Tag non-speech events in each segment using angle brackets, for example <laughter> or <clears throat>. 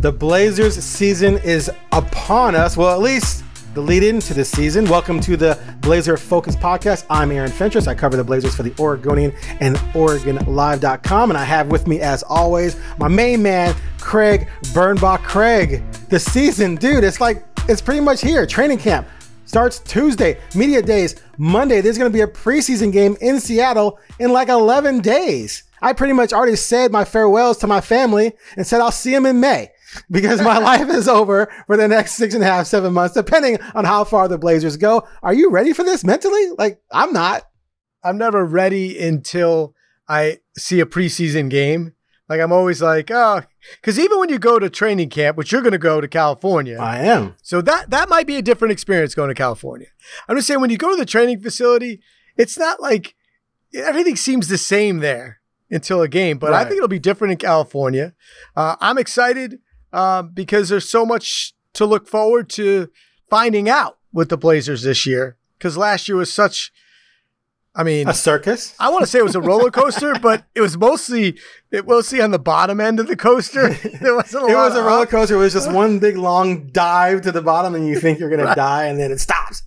The Blazers season is upon us. Well, at least the lead into the season. Welcome to the Blazer Focused Podcast. I'm Aaron Fentress. I cover the Blazers for the Oregonian and OregonLive.com. And I have with me, as always, my main man, Craig Birnbach. Craig, the season, dude, it's like, it's pretty much here. Training camp starts Tuesday, media days, Monday. There's going to be a preseason game in Seattle in like 11 days. I pretty much already said my farewells to my family and said I'll see them in May <laughs> because my life is over for the next six and a half, seven months, depending on how far the Blazers go. Are you ready for this mentally? Like, I'm not. I'm never ready until I see a preseason game. Like, I'm always like, oh, because even when you go to training camp, which you're going to go to California, I am. So that that might be a different experience going to California. I'm just saying, when you go to the training facility, it's not like everything seems the same there until a game, but right. I think it'll be different in California. Uh, I'm excited um, because there's so much to look forward to finding out with the Blazers this year. Because last year was such, I mean, a circus. I want to say it was a roller coaster, <laughs> but it was mostly it mostly on the bottom end of the coaster. <laughs> There wasn't. A it was a roller coaster. It was just <laughs> one big long dive to the bottom, and you think you're gonna die, and then it stops.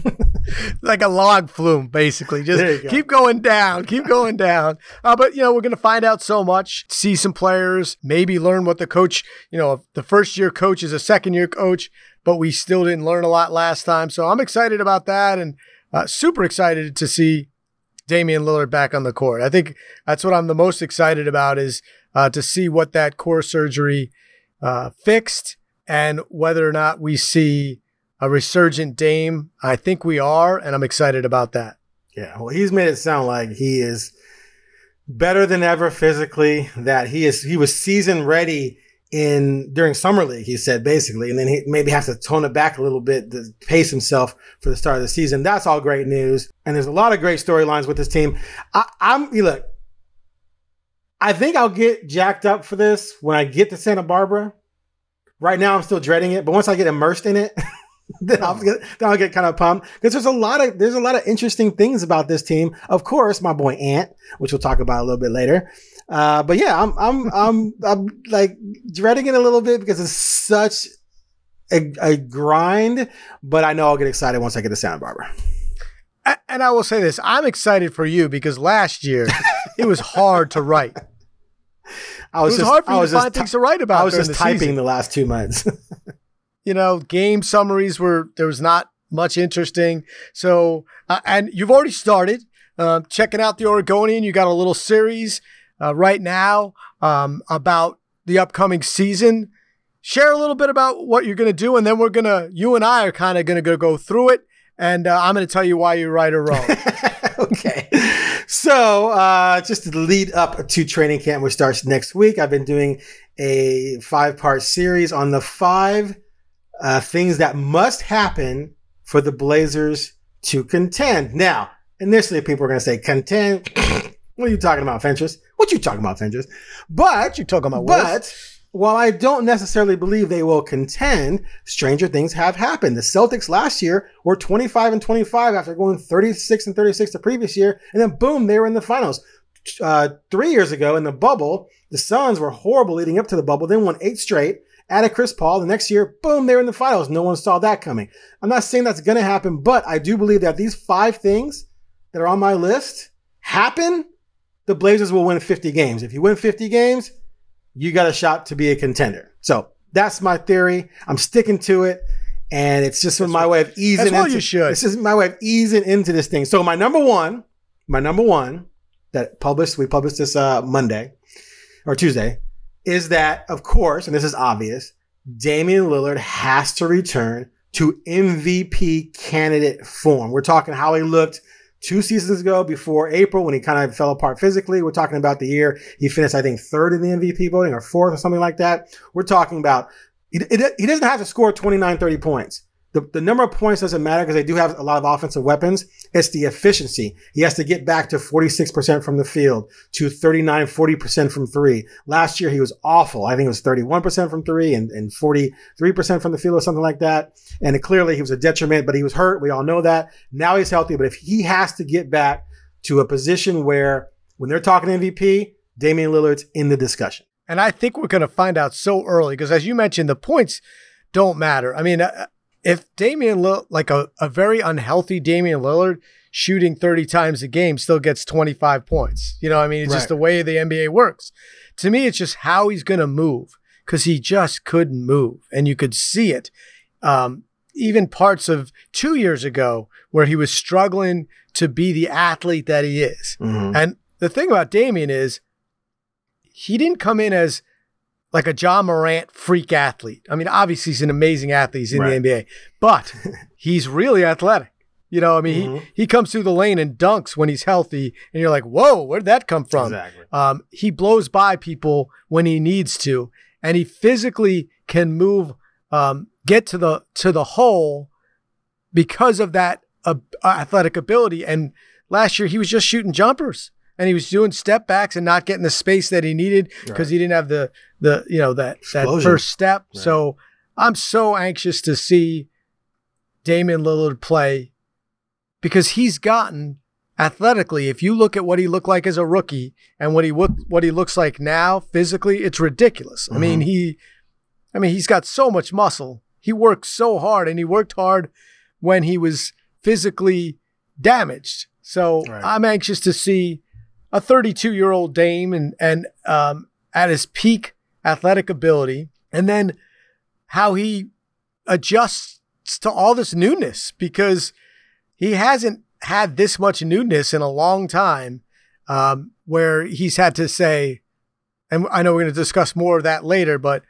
<laughs> like a log flume, basically. Just keep going down, keep going down. <laughs> Uh, but, you know, we're going to find out so much, see some players, maybe learn what the coach, you know, the first year coach is a second year coach, but we still didn't learn a lot last time. So I'm excited about that and uh, super excited to see Damian Lillard back on the court. I think that's what I'm the most excited about is uh, to see what that core surgery uh, fixed and whether or not we see a resurgent Dame. I think we are, and I'm excited about that. Yeah, well, he's made it sound like he is better than ever physically. That he is he was season ready in during summer league. He said basically, and then he maybe has to tone it back a little bit to pace himself for the start of the season. That's all great news, and there's a lot of great storylines with this team. I, I'm you look. I think I'll get jacked up for this when I get to Santa Barbara. Right now, I'm still dreading it, but once I get immersed in it. <laughs> <laughs> then I'll get then I'll get kind of pumped because there's a lot of there's a lot of interesting things about this team. Of course, my boy Ant, which we'll talk about a little bit later. Uh, but yeah, I'm I'm I'm I'm like dreading it a little bit because it's such a, a grind. But I know I'll get excited once I get to Santa Barbara. And I will say this: I'm excited for you because last year it was hard to write. <laughs> I was it was just, hard for you to find things to write about. I was just the typing season. the last two months. <laughs> you know, game summaries were there was not much interesting. So, uh, and you've already started uh, checking out the Oregonian. You got a little series uh, right now um, about the upcoming season. Share a little bit about what you're going to do, and then we're gonna, you and I are kind of going to go through it, and uh, I'm going to tell you why you're right or wrong. <laughs> okay. So, uh, just to lead up to training camp, which starts next week, I've been doing a five part series on the five uh, things that must happen for the Blazers to contend. Now, initially, people are going to say contend. <coughs> what are you talking about, Fentress? What are you talking about, Fentress? But you talking about? But while I don't necessarily believe they will contend, stranger things have happened. The Celtics last year were 25 and 25 after going 36 and 36 the previous year, and then boom, they were in the finals. Uh, three years ago in the bubble, the Suns were horrible leading up to the bubble, then won eight straight added Chris Paul. The next year, boom, they're in the finals. No one saw that coming. I'm not saying that's going to happen, but I do believe that these five things that are on my list happen, the Blazers will win 50 games. If you win 50 games, you got a shot to be a contender. So that's my theory. I'm sticking to it. And it's just my way of easing that's into you should. This is my way of easing into this thing. So my number one, my number one that published, we published this uh, Monday or Tuesday is that, of course, and this is obvious, Damian Lillard has to return to MVP candidate form. We're talking how he looked two seasons ago before April when he kind of fell apart physically. We're talking about the year he finished, I think, third in the MVP voting or fourth or something like that. We're talking about he, he doesn't have to score 29, 30 points. The, the number of points doesn't matter because they do have a lot of offensive weapons. It's the efficiency. He has to get back to 46% from the field to 39, 40% from three. Last year, he was awful. I think it was 31% from three and, and 43% from the field or something like that. And clearly he was a detriment, but he was hurt. We all know that. Now he's healthy, but if he has to get back to a position where when they're talking MVP, Damian Lillard's in the discussion. And I think we're going to find out so early because, as you mentioned, the points don't matter. I mean, uh, if Damian Lillard, like a, a very unhealthy Damian Lillard, shooting 30 times a game still gets 25 points. You know, I mean, it's right. just the way the NBA works. To me, it's just how he's going to move because he just couldn't move. And you could see it. Um, even parts of two years ago where he was struggling to be the athlete that he is. Mm-hmm. And the thing about Damian is he didn't come in as like a Ja Morant freak athlete. I mean, obviously he's an amazing athlete. He's in right. the NBA, but <laughs> he's really athletic. You know, I mean, mm-hmm. he, he comes through the lane and dunks when he's healthy, and you're like, whoa, where'd that come from? Exactly. Um, he blows by people when he needs to, and he physically can move, um, get to the to the hole because of that uh, athletic ability. And last year he was just shooting jumpers and he was doing step backs and not getting the space that he needed because right. he didn't have the the you know that Explosion. that first step. Right. So I'm so anxious to see Damian Lillard play because he's gotten athletically. If you look at what he looked like as a rookie and what he what he looks like now physically, it's ridiculous. Mm-hmm. I mean mm-hmm. he, I mean he's got so much muscle. He worked so hard, and he worked hard when he was physically damaged. So right. I'm anxious to see a 32 year old Dame and and um, at his peak athletic ability, and then how he adjusts to all this newness because he hasn't had this much newness in a long time, um, where he's had to say, and I know we're going to discuss more of that later, but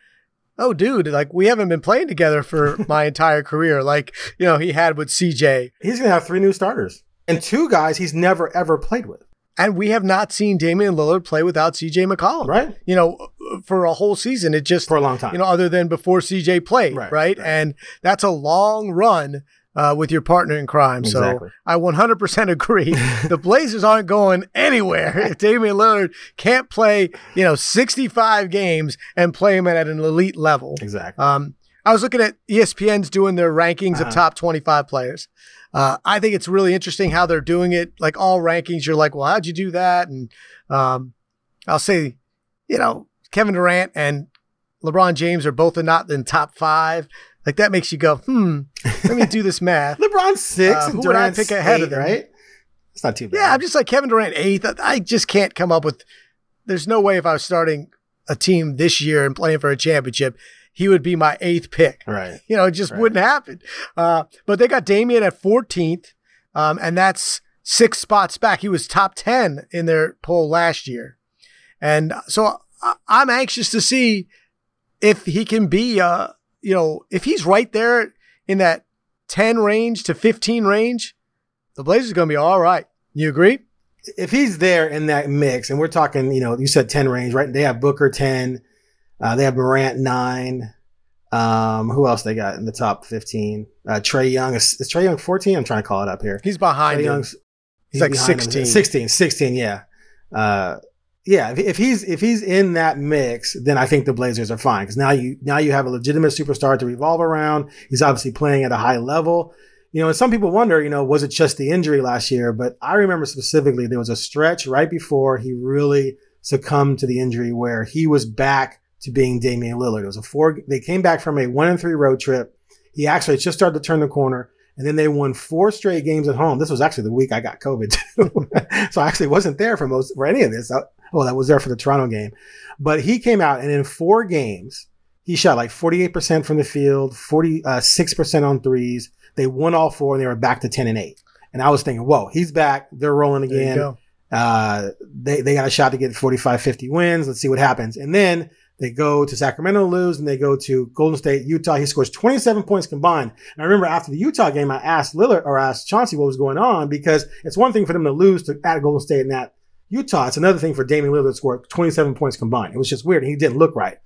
oh, dude, like we haven't been playing together for <laughs> my entire career, like you know he had with CJ. He's going to have three new starters and two guys he's never ever played with. And we have not seen Damian Lillard play without CJ McCollum. Right. You know, for a whole season. It just for a long time. You know, other than before CJ played. Right. right? right. And that's a long run uh, with your partner in crime. Exactly. So I 100% agree. <laughs> the Blazers aren't going anywhere if Damian Lillard can't play, you know, 65 games and play him at an elite level. Exactly. Um, I was looking at ESPN's doing their rankings uh-huh. of top 25 players. Uh, I think it's really interesting how they're doing it. Like all rankings, you're like, well, how'd you do that? And um, I'll say, you know, Kevin Durant and LeBron James are both not in top five. Like that makes you go, hmm, let me do this <laughs> math. LeBron six uh, and Durant's pick ahead eight, of them? right? It's not too bad. Yeah, I'm just like Kevin Durant eighth. I just can't come up with. There's no way if I was starting a team this year and playing for a championship he would be my eighth pick. Right. <laughs> You know, it just right. wouldn't happen. Uh, but they got Damian at 14th, um, and that's six spots back. He was top 10 in their poll last year. And so I- I'm anxious to see if he can be, uh, you know, if he's right there in that 10 range to 15 range, the Blazers are going to be all right. You agree? If he's there in that mix, and we're talking, you know, you said 10 range, right? They have Booker 10, uh, they have Morant nine. Um, who else they got in the top 15? Uh, Trae Young. Is, is Trae Young 14? I'm trying to call it up here. He's behind Young's, he's, he's like 16. Him. 16, 16, yeah. Uh, yeah, if, if, he's if he's in that mix, then I think the Blazers are fine because now you now you have a legitimate superstar to revolve around. He's obviously playing at a high level. You know, and some people wonder, you know, was it just the injury last year? But I remember specifically there was a stretch right before he really succumbed to the injury where he was back to being Damian Lillard. It was a four. They came back from a one and three road trip. He actually just started to turn the corner, and then they won four straight games at home. This was actually the week I got COVID, <laughs> so I actually wasn't there for most for any of this. I, well, I was there for the Toronto game, but he came out and in four games he shot like 48% from the field, 46% uh, on threes. They won all four and they were back to 10 and 8. And I was thinking, whoa, he's back. They're rolling again. Uh, they, they got a shot to get 45, 50 wins. Let's see what happens. And then They go to Sacramento, lose, and they go to Golden State, Utah. He scores 27 points combined. And I remember after the Utah game, I asked Lillard or asked Chauncey what was going on because it's one thing for them to lose to at Golden State and at Utah. It's another thing for Damian Lillard to score 27 points combined. It was just weird. He didn't look right.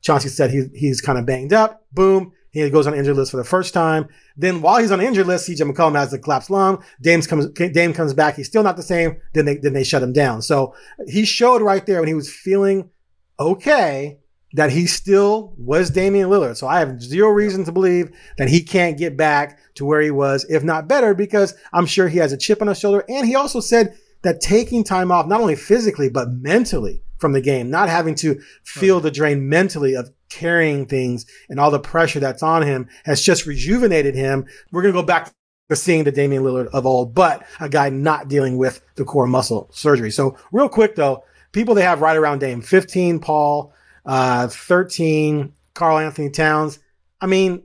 Chauncey said he, he's kind of banged up. Boom. He goes on injured list for the first time. Then while he's on injured list, CJ McCollum has the collapsed lung. Dame comes, Dame comes back. He's still not the same. Then they, then they shut him down. So he showed right there when he was feeling okay that he still was Damian Lillard. So I have zero reason to believe that he can't get back to where he was, if not better, because I'm sure he has a chip on his shoulder. And he also said that taking time off, not only physically, but mentally from the game, not having to feel the drain mentally of carrying things and all the pressure that's on him has just rejuvenated him. We're going to go back to seeing the Damian Lillard of old, but a guy not dealing with the core muscle surgery. So real quick though, people they have right around Dame, 15 Paul, uh, 13 Karl-Anthony Towns. I mean,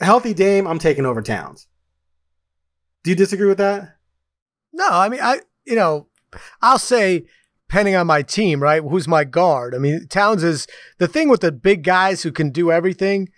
healthy Dame, I'm taking over Towns. Do you disagree with that? No, I mean, I, you know, I'll say depending on my team, right? Who's my guard? I mean, Towns is the thing with the big guys who can do everything.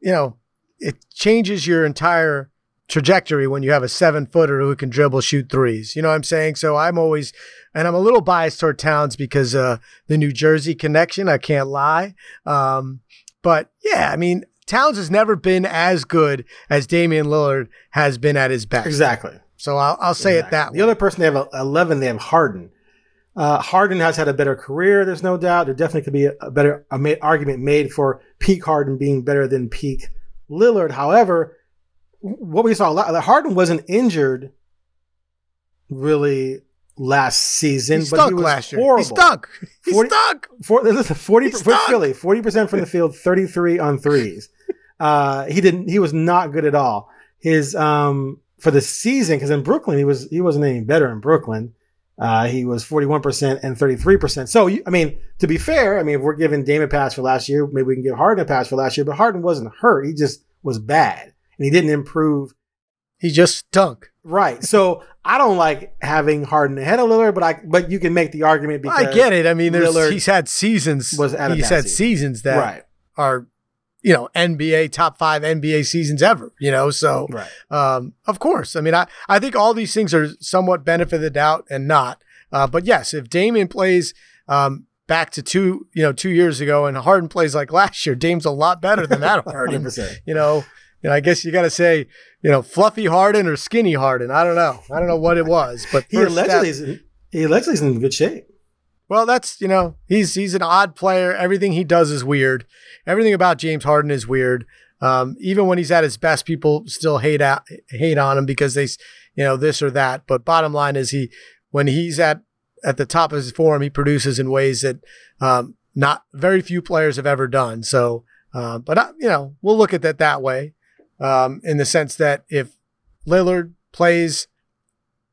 You know, it changes your entire trajectory when you have a seven footer who can dribble, shoot threes. You know what I'm saying? So I'm always, and I'm a little biased toward Towns because uh, the New Jersey connection. I can't lie. Um, but yeah, I mean, Towns has never been as good as Damian Lillard has been at his best. Exactly. So I'll, I'll say exactly. it that way. The other person they have 11, they have Harden. Uh, Harden has had a better career. There's no doubt. There definitely could be a, a better a ma- argument made for peak Harden being better than peak Lillard. However, what we saw, Harden wasn't injured really last season, he but he was last year. horrible. He stunk. He <laughs> 40, stunk. For, listen, forty for Philly, forty percent from the field, thirty three on threes. Uh, he didn't. He was not good at all. His um for the season because in Brooklyn he was he wasn't any better in Brooklyn. Uh, he was 41% and 33%. So, I mean, to be fair, I mean, if we're giving Dame a pass for last year, maybe we can give Harden a pass for last year, but Harden wasn't hurt. He just was bad and he didn't improve. He just stunk. Right. So <laughs> I don't like having Harden ahead of Lillard, but I but you can make the argument because I get it. I mean, there's Lillard he's had seasons. Was he's had season. seasons that right. are you know, NBA top five NBA seasons ever, you know? So, right. um, of course, I mean, I, I think all these things are somewhat benefit of the doubt and not. Uh, but yes, if Damian plays, um, back to two, you know, two years ago and Harden plays like last year, Dame's a lot better than that <laughs> Harden, you know, and I guess you got to say, you know, fluffy Harden or skinny Harden. I don't know. I don't know what it was, but <laughs> he allegedly, is, he allegedly is in good shape. Well, that's you know he's he's an odd player. Everything he does is weird. Everything about James Harden is weird. Um, even when he's at his best, people still hate out hate on him because they, you know, this or that. But bottom line is he when he's at at the top of his form, he produces in ways that um, not very few players have ever done. So, uh, but uh, you know, we'll look at that that way, um, in the sense that if Lillard plays,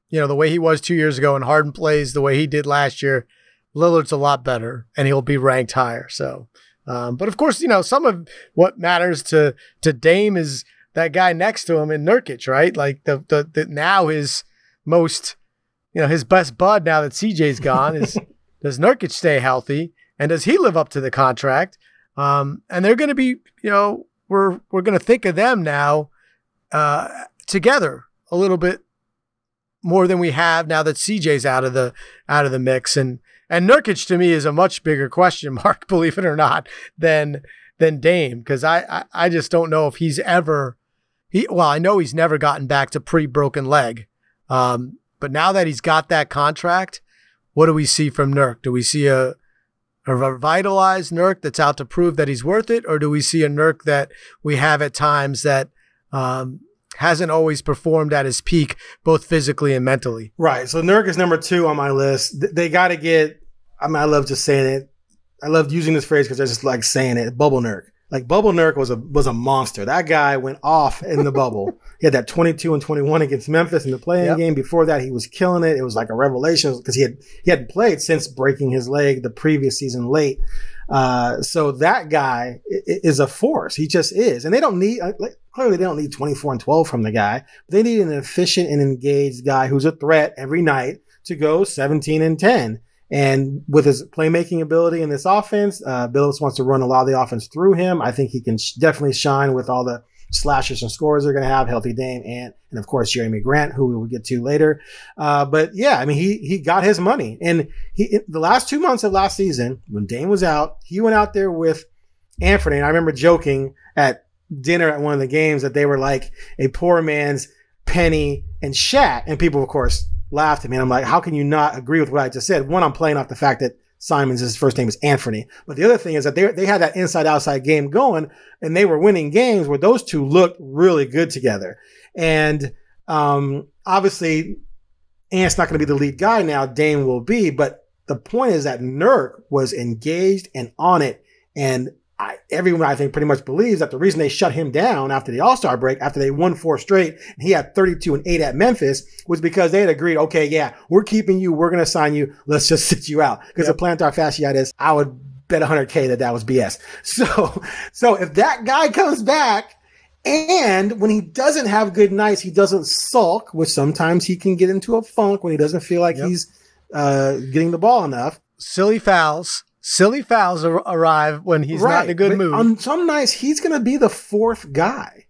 you know, the way he was two years ago, and Harden plays the way he did last year Lillard's a lot better and he'll be ranked higher. So, um, but of course, you know, some of what matters to, to Dame is that guy next to him in Nurkic, right? Like the, the, the now his most, you know, his best bud now that CJ's gone is <laughs> does Nurkic stay healthy and does he live up to the contract? Um, and they're going to be, you know, we're, we're going to think of them now, uh, together a little bit more than we have now that CJ's out of the, out of the mix. And, and Nurkic to me is a much bigger question <laughs> mark, believe it or not, than than Dame because I, I, I just don't know if he's ever he well I know he's never gotten back to pre broken leg, um, but now that he's got that contract, what do we see from Nurk? Do we see a a revitalized Nurk that's out to prove that he's worth it, or do we see a Nurk that we have at times that um, hasn't always performed at his peak, both physically and mentally? Right. So Nurk is number two on my list. They got to get I mean, I love just saying it. I love using this phrase because I just like saying it. Bubble Nurk. Like Bubble Nurk was a was a monster. That guy went off in the bubble. <laughs> he had that 22 and 21 against Memphis in the playing yep. game. Before that, he was killing it. It was like a revelation because he had he hadn't played since breaking his leg the previous season late. Uh, so that guy is a force. He just is, and they don't need uh, clearly they don't need 24 and 12 from the guy. They need an efficient and engaged guy who's a threat every night to go 17 and 10 And with his playmaking ability in this offense, uh, Billups wants to run a lot of the offense through him. I think he can sh- definitely shine with all the slashers and scores they're going to have, healthy Dame, and and of course Jerami Grant, who we will get to later. Uh, but yeah, I mean he he got his money, and he the last two months of last season when Dame was out, he went out there with Anthony. And I remember joking at dinner at one of the games that they were like a poor man's Penny and Shaq, and people of course laughed at me. And I'm like, how can you not agree with what I just said? One, I'm playing off the fact that Simons, his first name is Anthony. But the other thing is that they, they had that inside outside game going and they were winning games where those two looked really good together. And um, obviously, Ant's not going to be the lead guy now. Dame will be. But the point is that Nurk was engaged and on it. And I, everyone I think pretty much believes that the reason they shut him down after the All Star break, after they won four straight, and he had 32 and eight at Memphis, was because they had agreed, okay, yeah, we're keeping you, we're going to sign you, <laughs> let's just sit you out. Because yep. the plantar fasciitis, I would bet 100k that that was BS. <laughs> So, so if that guy comes back, and when he doesn't have good nights, he doesn't sulk, which sometimes he can get into a funk when he doesn't feel like yep. he's uh, getting the ball enough. Silly fouls silly fouls ar- arrive when he's right. not in a good but mood. On some nights, he's going to be the fourth guy.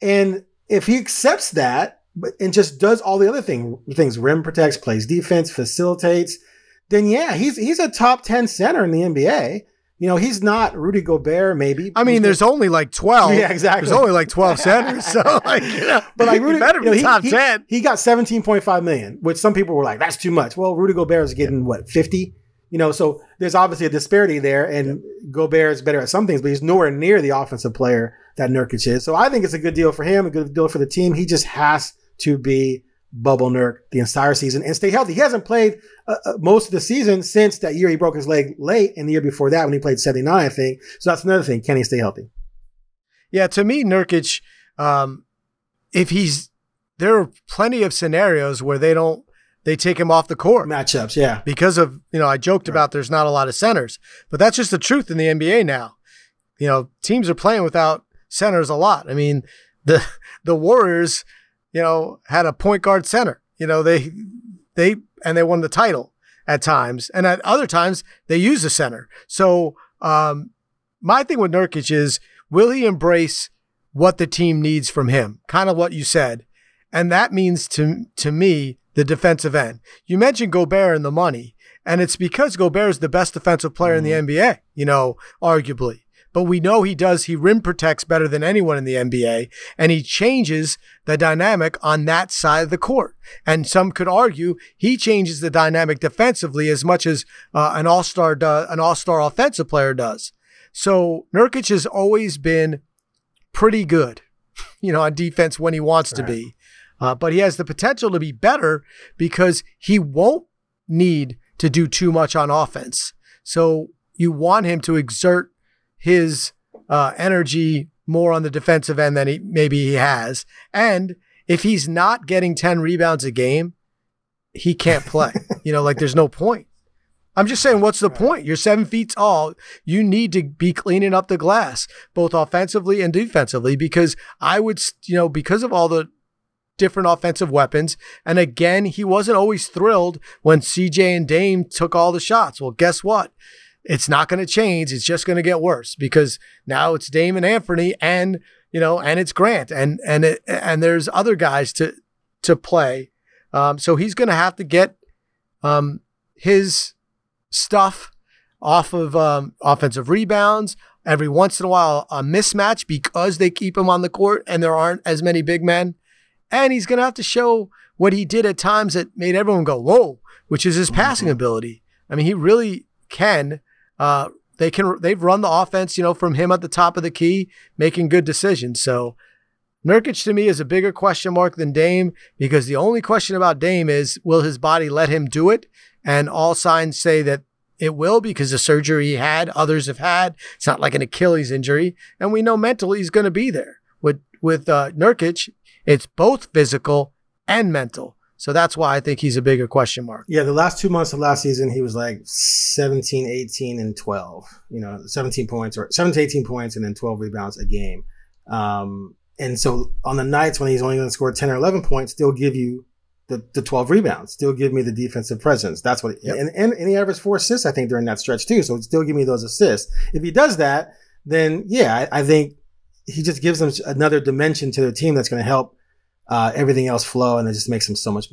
And if he accepts that and just does all the other thing, things, rim protects, plays defense, facilitates, then yeah, he's he's a top 10 center in the NBA. You know, he's not Rudy Gobert, maybe. I mean, there's only like 12. Yeah, exactly. There's only like 12 centers. So, <laughs> like, you know, but like Rudy, better be you know, top he, 10. He, he got 17.5 million, which some people were like, that's too much. Well, Rudy Gobert is getting what, 50? You know, so there's obviously a disparity there, and yep. Gobert is better at some things, but he's nowhere near the offensive player that Nurkic is. So I think it's a good deal for him, a good deal for the team. He just has to be bubble Nurk the entire season and stay healthy. He hasn't played uh, uh, most of the season since that year he broke his leg late, and the year before that when he played 79, I think. So that's another thing. Can he stay healthy? Yeah, to me, Nurkic, um, if he's there are plenty of scenarios where they don't they take him off the court. Matchups, yeah. Because of, you know, I joked right. about there's not a lot of centers, but that's just the truth in the NBA now. You know, teams are playing without centers a lot. I mean, the <laughs> the Warriors, you know, had a point guard center. You know, they they and they won the title at times, and at other times they use a center. So, um, my thing with Nurkic is, will he embrace what the team needs from him? Kind of what you said, and that means to to me the defensive end. You mentioned Gobert and the money, and it's because Gobert is the best defensive player mm-hmm. in the mm-hmm. NBA, you know, arguably. But we know he does, he rim protects better than anyone in the NBA, and he changes the dynamic on that side of the court. And some could argue he changes the dynamic defensively as much as uh, an all-star does, an all-star offensive player does. So Nurkic has always been pretty good, <laughs> you know, on defense when he wants right. to be. Uh, but he has the potential to be better because he won't need to do too much on offense. So you want him to exert his uh, energy more on the defensive end than he maybe he has. And if he's not getting 10 rebounds a game, he can't play. <laughs> you know, like there's no point. I'm just saying, what's the point? You're seven feet tall. You need to be cleaning up the glass, both offensively and defensively, because I would, you know, because of all the different offensive weapons. And again, he wasn't always thrilled when CJ and Dame took all the shots. Well, guess what? It's not going to change. It's just going to get worse because now it's Dame and Anthony and, you know, and it's Grant and, and, it, and there's other guys to, to play. Um, so he's going to have to get, um, his stuff off of, um, offensive rebounds, every once in a while a mismatch because they keep him on the court and there aren't as many big men. And he's going to have to show what he did at times that made everyone go, whoa, which is his passing mm-hmm. ability. I mean, he really can. Uh, they can. They've run the offense, you know, from him at the top of the key, making good decisions. So Nurkic to me is a bigger question mark than Dame because the only question about Dame is will his body let him do it? And all signs say that it will because the surgery he had, others have had. It's not like an Achilles injury, and we know mentally he's going to be there. With with uh, Nurkic, it's both physical and mental. So that's why I think he's a bigger question mark. Yeah, the last two months of last season, he was like 17, 18, and 12. You know, 17 points or 17, 18 points and then 12 rebounds a game. Um, and so on the nights when he's only going to score 10 or 11 points, still give you the, the 12 rebounds, still give me the defensive presence. That's what, yep. and, and, and he averaged four assists, I think, during that stretch too. So still give me those assists. If he does that, then yeah, I, I think he just gives them another dimension to their team that's going to help uh, everything else flow and it just makes them so much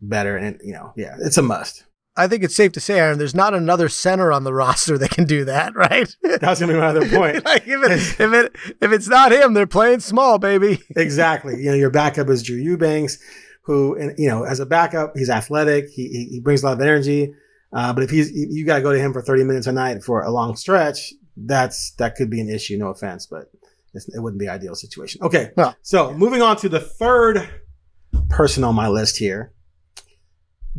better. And, you know, yeah, it's a must. I think it's safe to say, Aaron, there's not another center on the roster that can do that, <laughs> right? That's gonna be my other point. <laughs> like if, it, if it if it's not him, they're playing small, baby. <laughs> exactly. You know, your backup is Drew Eubanks who, and, you know, as a backup, he's athletic. He, he, he brings a lot of energy. Uh, but if he's, you got to go to him for 30 minutes a night for a long stretch, that's, that could be an issue. No offense, but it wouldn't be ideal situation. Okay. Well, so moving on to the third person on my list here.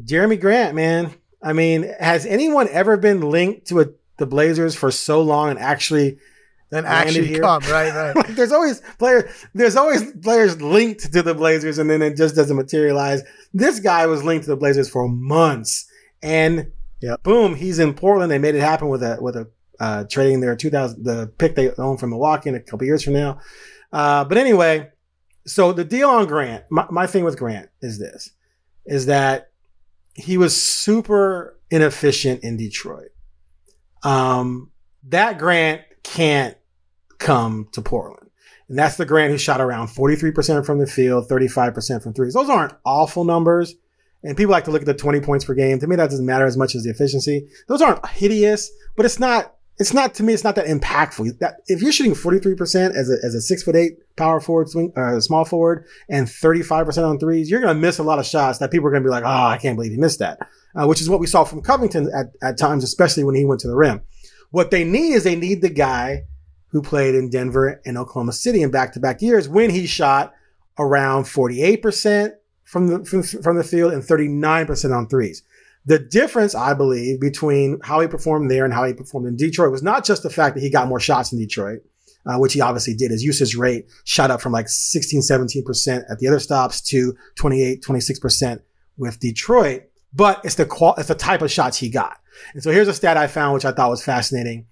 Jerami Grant, man. I mean, has anyone ever been linked to a, the Blazers for so long and actually then actually come. Right, <laughs> right. like there's always players. There's always players linked to the Blazers, and then it just doesn't materialize. This guy was linked to the Blazers for months, and boom, he's in Portland. They made it happen with a with a uh, trading their 2000 the pick they own from Milwaukee in a couple years from now. Uh, but anyway, so the deal on Grant, my, my thing with Grant is this: is that he was super inefficient in Detroit. Um, that Grant can't come to Portland. And that's the Grant who shot around 43% from the field, 35% from threes. Those aren't awful numbers. And people like to look at the 20 points per game. To me, that doesn't matter as much as the efficiency. Those aren't hideous, but it's not, it's not, to me, it's not that impactful. That, if you're shooting 43% as a, as a six foot eight power forward swing, uh, small forward and 35% on threes, you're going to miss a lot of shots that people are going to be like, oh, I can't believe he missed that. Uh, which is what we saw from Covington at, at times, especially when he went to the rim. What they need is they need the guy who played in Denver and Oklahoma City in back-to-back years when he shot around 48% from the from, from the field and 39% on threes. The difference, I believe, between how he performed there and how he performed in Detroit was not just the fact that he got more shots in Detroit, uh, which he obviously did. His usage rate shot up from like 16, 17% at the other stops to 28, 26% with Detroit. But it's the qual- it's the type of shots he got. And so here's a stat I found, which I thought was fascinating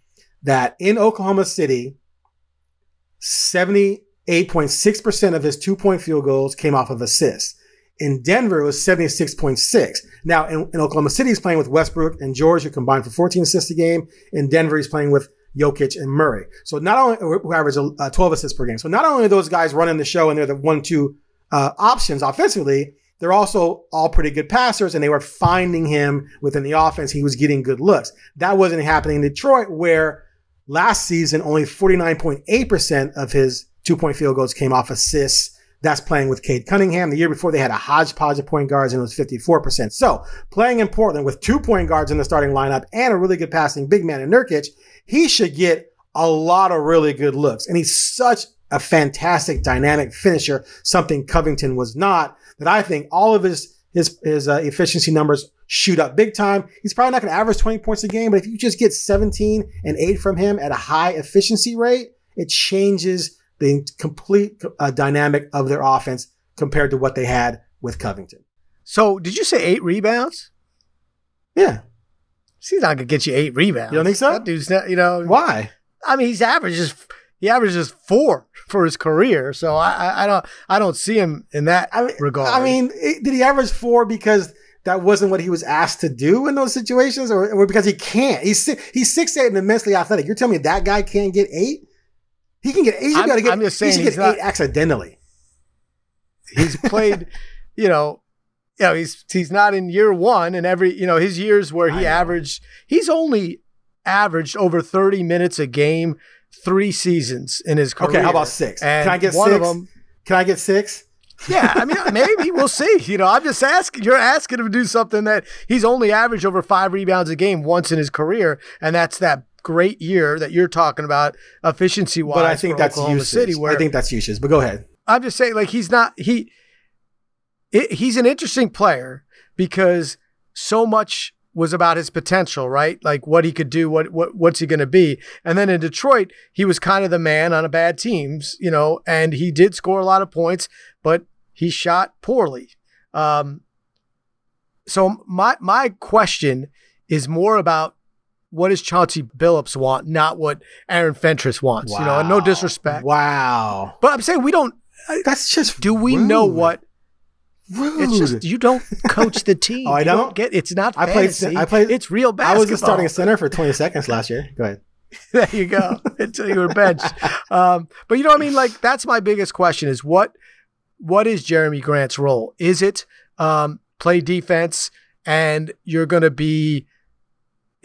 that in Oklahoma City, 78.6% of his two point field goals came off of assists. In Denver, it was 76.6. Now, in, in, Oklahoma City, he's playing with Westbrook and George, who combined for 14 assists a game. In Denver, he's playing with Jokic and Murray. So not only, who average uh, 12 assists per game. So not only are those guys running the show and they're the one, two uh, options offensively, they're also all pretty good passers and they were finding him within the offense. He was getting good looks. That wasn't happening in Detroit where last season only 49.8% of his two point field goals came off assists. That's playing with Cade Cunningham. The year before they had a hodgepodge of point guards and it was 54%. So playing in Portland with two point guards in the starting lineup and a really good passing big man in Nurkic, he should get a lot of really good looks. And he's such a fantastic dynamic finisher, something Covington was not that I think all of his his his uh, efficiency numbers shoot up big time. He's probably not going to average 20 points a game, but if you just get 17 and 8 from him at a high efficiency rate, it changes the complete uh, dynamic of their offense compared to what they had with Covington. So, did you say 8 rebounds? Yeah. He's not to get you 8 rebounds. You don't think so? That dude's not, you know. Why? I mean, he's averages he averages four for his career. So I, I, I don't I don't see him in that I mean, regard. I mean, did he average four because that wasn't what he was asked to do in those situations, or, or because he can't? He's he's six eight and immensely athletic. You're telling me that guy can't get eight? He can get. He's got to get. I'm just saying he should get not, eight accidentally. He's played, <laughs> you know, you know, he's he's not in year one, and every you know his years where he averaged, he's only averaged over 30 minutes a game three seasons in his career. Okay, how about six? And Can I get one six? of them? Can I get six? yeah, I mean, maybe we'll see. <laughs> You know, I'm just asking. You're asking him to do something that he's only averaged over five rebounds a game once in his career, and that's that great year that you're talking about efficiency wise. But I think that's Oklahoma usage. City. Where I think that's usage. But go ahead. I'm just saying, like he's not he. It, he's an interesting player because so much was about his potential, right? Like what he could do, what what what's he going to be? And then in Detroit, he was kind of the man on a bad teams, you know, and he did score a lot of points, but he shot poorly. Um, so my my question is more about what does Chauncey Billups want, not what Aaron Fentress wants. Wow. You know, and no disrespect. Wow. But I'm saying we don't. That's just. Do we rude. know what Rude. It's just you don't coach the <laughs> team. oh, I don't? don't? get. It's not. I fantasy. played. I played. It's real basketball. I was the starting a center for 20 seconds last year. Go ahead. <laughs> there you go. <laughs> Until you were benched. Um, but you know what I mean? Like that's my biggest question: is what what is Jerami Grant's role? Is it um, play defense and you're going to be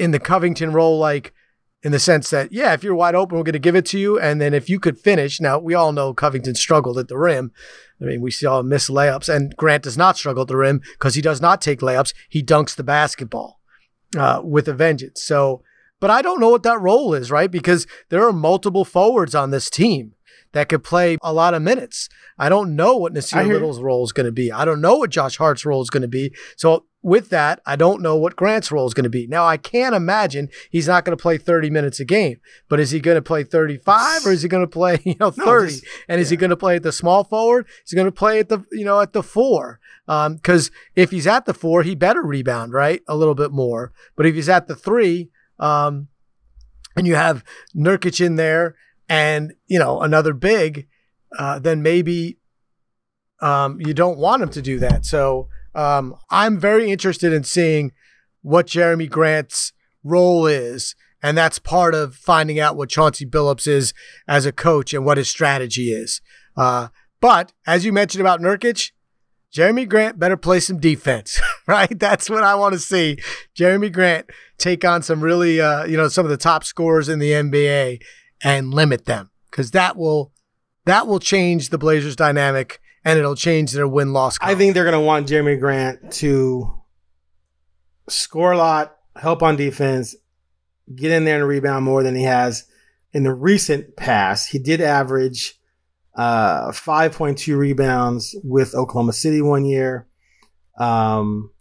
in the Covington role, like in the sense that, yeah, if you're wide open, we're going to give it to you. And then if you could finish, now we all know Covington struggled at the rim. I mean, we saw him miss layups, and Grant does not struggle at the rim because he does not take layups. He dunks the basketball uh, with a vengeance. So, but I don't know what that role is, right? Because there are multiple forwards on this team that could play a lot of minutes. I don't know what Nassir Little's role is going to be. I don't know what Josh Hart's role is going to be. So with that, I don't know what Grant's role is going to be. Now, I can't imagine he's not going to play 30 minutes a game, but is he going to play 35 or is he going to play, <laughs> you know, 30? No, just, and yeah. is he going to play at the small forward? Is he going to play at the, you know, at the four? Because um, if he's at the four, he better rebound, right? A little bit more. But if he's at the three, um, and you have Nurkic in there and you know another big, uh, then maybe um, you don't want him to do that. So um, I'm very interested in seeing what Jerami Grant's role is. And that's part of finding out what Chauncey Billups is as a coach and what his strategy is. Uh, but as you mentioned about Nurkic, Jerami Grant better play some defense, <laughs> right? That's what I want to see. Jerami Grant take on some really, uh, you know, some of the top scorers in the NBA and limit them because that will that will change the Blazers dynamic and it'll change their win loss. I think they're going to want Jerami Grant to score a lot, help on defense, get in there and rebound more than he has in the recent past. He did average uh, 5.2 rebounds with Oklahoma City one year. Um,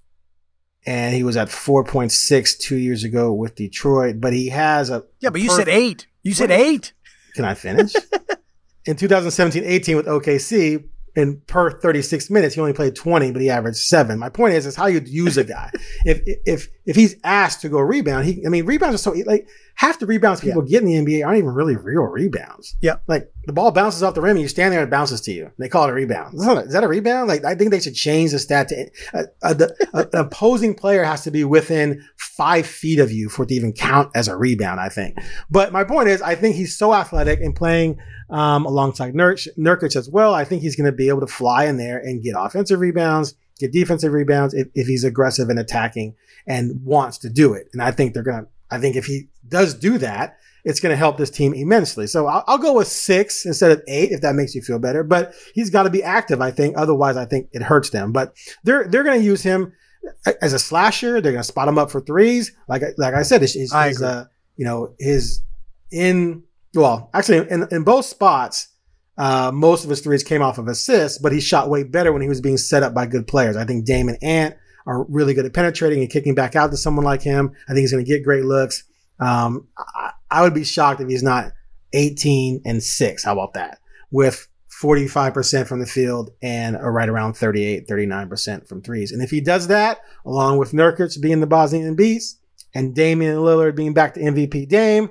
and he was at 4.6 two years ago with Detroit. But he has a. Yeah, but you said eight. You said eight. Can I finish? <laughs> in 2017 18 with OKC, in per 36 minutes, he only played 20, but he averaged seven. My point is, is how you use a guy. <laughs> if if if he's asked to go rebound, he I mean rebounds are so like half the rebounds people yeah. get in the NBA aren't even really real rebounds. Yeah, like the ball bounces off the rim and you stand there and it bounces to you. They call it a rebound. Is that a rebound? Like I think they should change the stat to uh, uh, the, uh, an opposing player has to be within five feet of you for it to even count as a rebound. I think. But my point is, I think he's so athletic and playing um, alongside Nurk- Nurkic as well. I think he's going to be able to fly in there and get offensive rebounds, get defensive rebounds if, if he's aggressive and attacking and wants to do it. And I think they're going to, I think if he does do that, it's going to help this team immensely. So I'll, I'll, go with six instead of eight if that makes you feel better. But he's got to be active, I think. Otherwise, I think it hurts them. But they're they're going to use him as a slasher. They're going to spot him up for threes. Like like I said, his, his, his uh, you know his in well, actually, in, in both spots, uh, most of his threes came off of assists, but he shot way better when he was being set up by good players. I think Dame and Ant are really good at penetrating and kicking back out to someone like him. I think he's going to get great looks. Um, I, I, would be shocked if he's not 18 and 6. How about that? With 45% from the field and right around 38, 39% from threes. And if he does that, along with Nurkic being the Bosnian Beast and Damian Lillard being back to MVP Dame,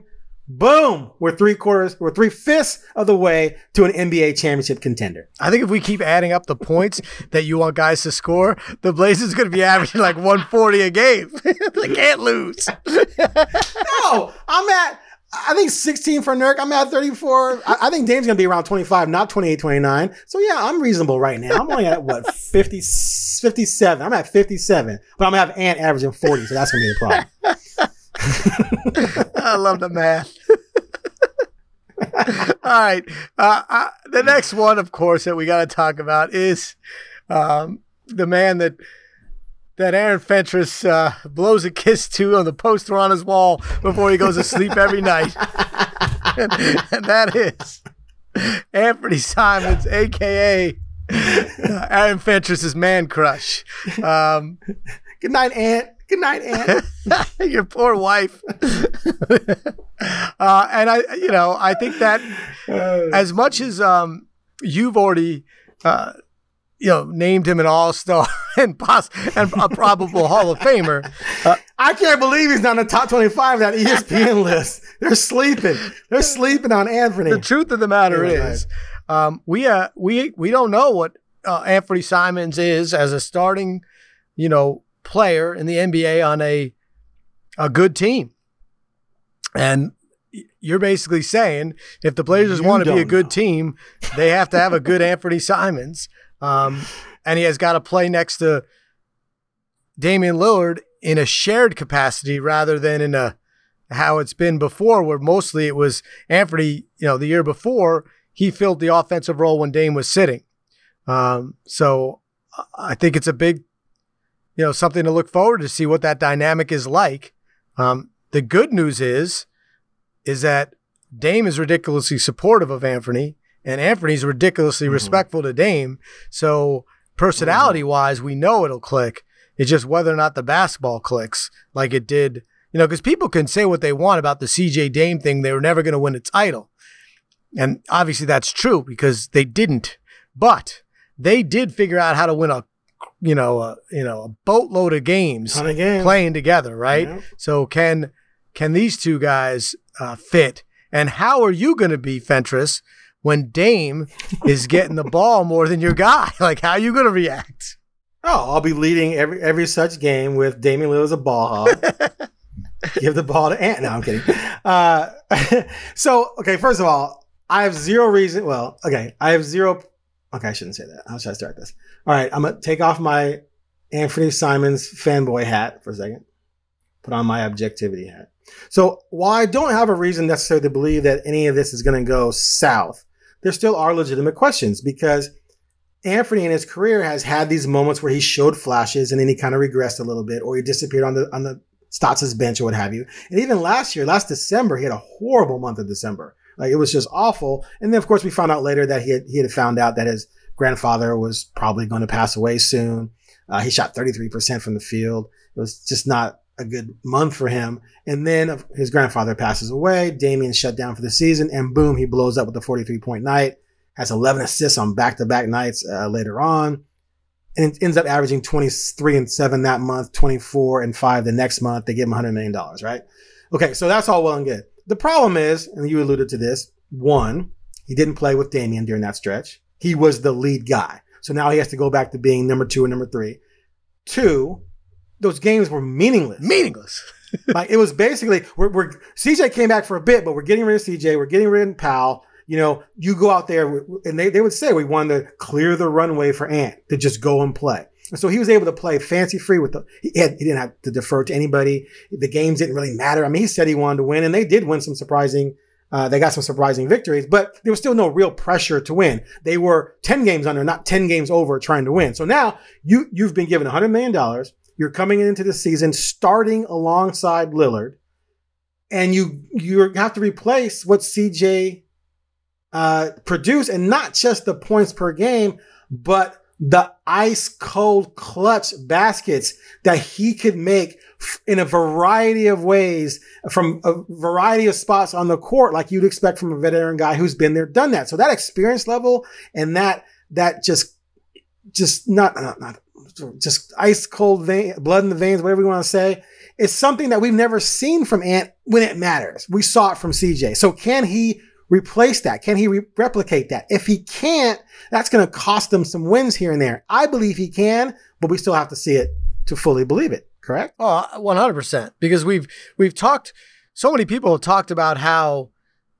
Boom! We're three quarters, we're three fifths of the way to an NBA championship contender. I think if we keep adding up the points <laughs> that you want guys to score, the Blazers going to be averaging like 140 a game. <laughs> they can't lose. <laughs> no, I'm at, I think 16 for Nurk. I'm at 34. I, I think Dame's going to be around 25, not 28, 29. So yeah, I'm reasonable right now. I'm only at what, 50, 57. I'm at 57, but I'm going to have Ant averaging 40. So that's going to be the problem. I love the math. <laughs> All right. Uh, uh, the next one, of course, that we got to talk about is um, the man that that Aaron Fentress uh, blows a kiss to on the poster on his wall before he goes to sleep every night. <laughs> and, and, that is Anthony Simons, a.k.a. Uh, Aaron Fentress's man crush. Um, Good night, Ant. Good night, Ant. <laughs> Your poor wife. <laughs> uh, and I, you know, I think that uh. as much as um, you've already, uh, you know, named him an all star <laughs> and pos- and a probable Hall of Famer. Uh, I can't believe he's not in the top 25 of that ESPN list. They're sleeping. They're sleeping on Anthony. The truth of the matter is, um, we uh, we we don't know what uh, Anfernee Simons is as a starting, you know, player in the NBA on a a good team. And you're basically saying if the Blazers want to be a good know. team, they have to have a good <laughs> Anthony Simons. Um, and he has got to play next to Damian Lillard in a shared capacity rather than in a how it's been before, where mostly it was Anthony, you know, the year before, he filled the offensive role when Dame was sitting. Um, so I think it's a big, you know, something to look forward to see what that dynamic is like. Um, the good news is, is that Dame is ridiculously supportive of Anthony, and Anfernee's ridiculously mm-hmm. respectful to Dame. So personality wise, we know it'll click. It's just whether or not the basketball clicks like it did, you know, because people can say what they want about the CJ Dame thing. They were never going to win a title. And obviously that's true because they didn't. But they did figure out how to win a you know, a, you know, a boatload of games, of games. playing together, right? Yeah. So can can these two guys uh, fit? And how are you going to be Fentress when Dame is getting the ball more than your guy? <laughs> Like, how are you going to react? Oh, I'll be leading every every such game with Damian Lillard as a ball hog. <laughs> Give the ball to Ant. No, I'm kidding. Uh, <laughs> so, okay, first of all, I have zero reason. Well, okay, I have zero. Okay, I shouldn't say that. How should I start this? All right, I'm gonna take off my Anthony Simons fanboy hat for a second. Put on my objectivity hat. So while I don't have a reason necessarily to believe that any of this is going to go south, there still are legitimate questions because Anthony in his career has had these moments where he showed flashes and then he kind of regressed a little bit or he disappeared on the on the Stotts' bench or what have you. And even last year, last December, he had a horrible month of December. Like it was just awful. And then of course we found out later that he had, he had found out that his grandfather was probably going to pass away soon. Uh, he shot 33% from the field. It was just not a good month for him. And then his grandfather passes away. Damian shut down for the season, and boom, he blows up with a 43 point night. Has 11 assists on back to back nights uh, later on, and ends up averaging 23 and seven that month, 24 and five the next month. They give him 100 million dollars, right? Okay, so that's all well and good. The problem is, and you alluded to this, one, he didn't play with Damian during that stretch. He was the lead guy. So now he has to go back to being number two and number three. Two, those games were meaningless. Meaningless. <laughs> like it was basically we're, we're CJ came back for a bit, but we're getting rid of CJ. We're getting rid of Powell. You know, you go out there and they, they would say we wanted to clear the runway for Ant to just go and play. And so he was able to play fancy free with the, he, had, he didn't have to defer to anybody. The games didn't really matter. I mean, he said he wanted to win and they did win some surprising, uh, they got some surprising victories, but there was still no real pressure to win. They were 10 games under, not 10 games over trying to win. So now you, you've been given $100 million you're coming into the season starting alongside Lillard, and you you have to replace what CJ uh, produced, and not just the points per game, but the ice cold clutch baskets that he could make in a variety of ways from a variety of spots on the court, like you'd expect from a veteran guy who's been there, done that. So that experience level and that, that just, just not, not, not just ice cold vein, blood in the veins, whatever you want to say. It's something that we've never seen from Ant when it matters. We saw it from CJ. So can he replace that? Can he re- replicate that? If he can't, that's going to cost him some wins here and there. I believe he can, but we still have to see it to fully believe it. Correct? Oh, 100%. Because we've, we've talked, so many people have talked about how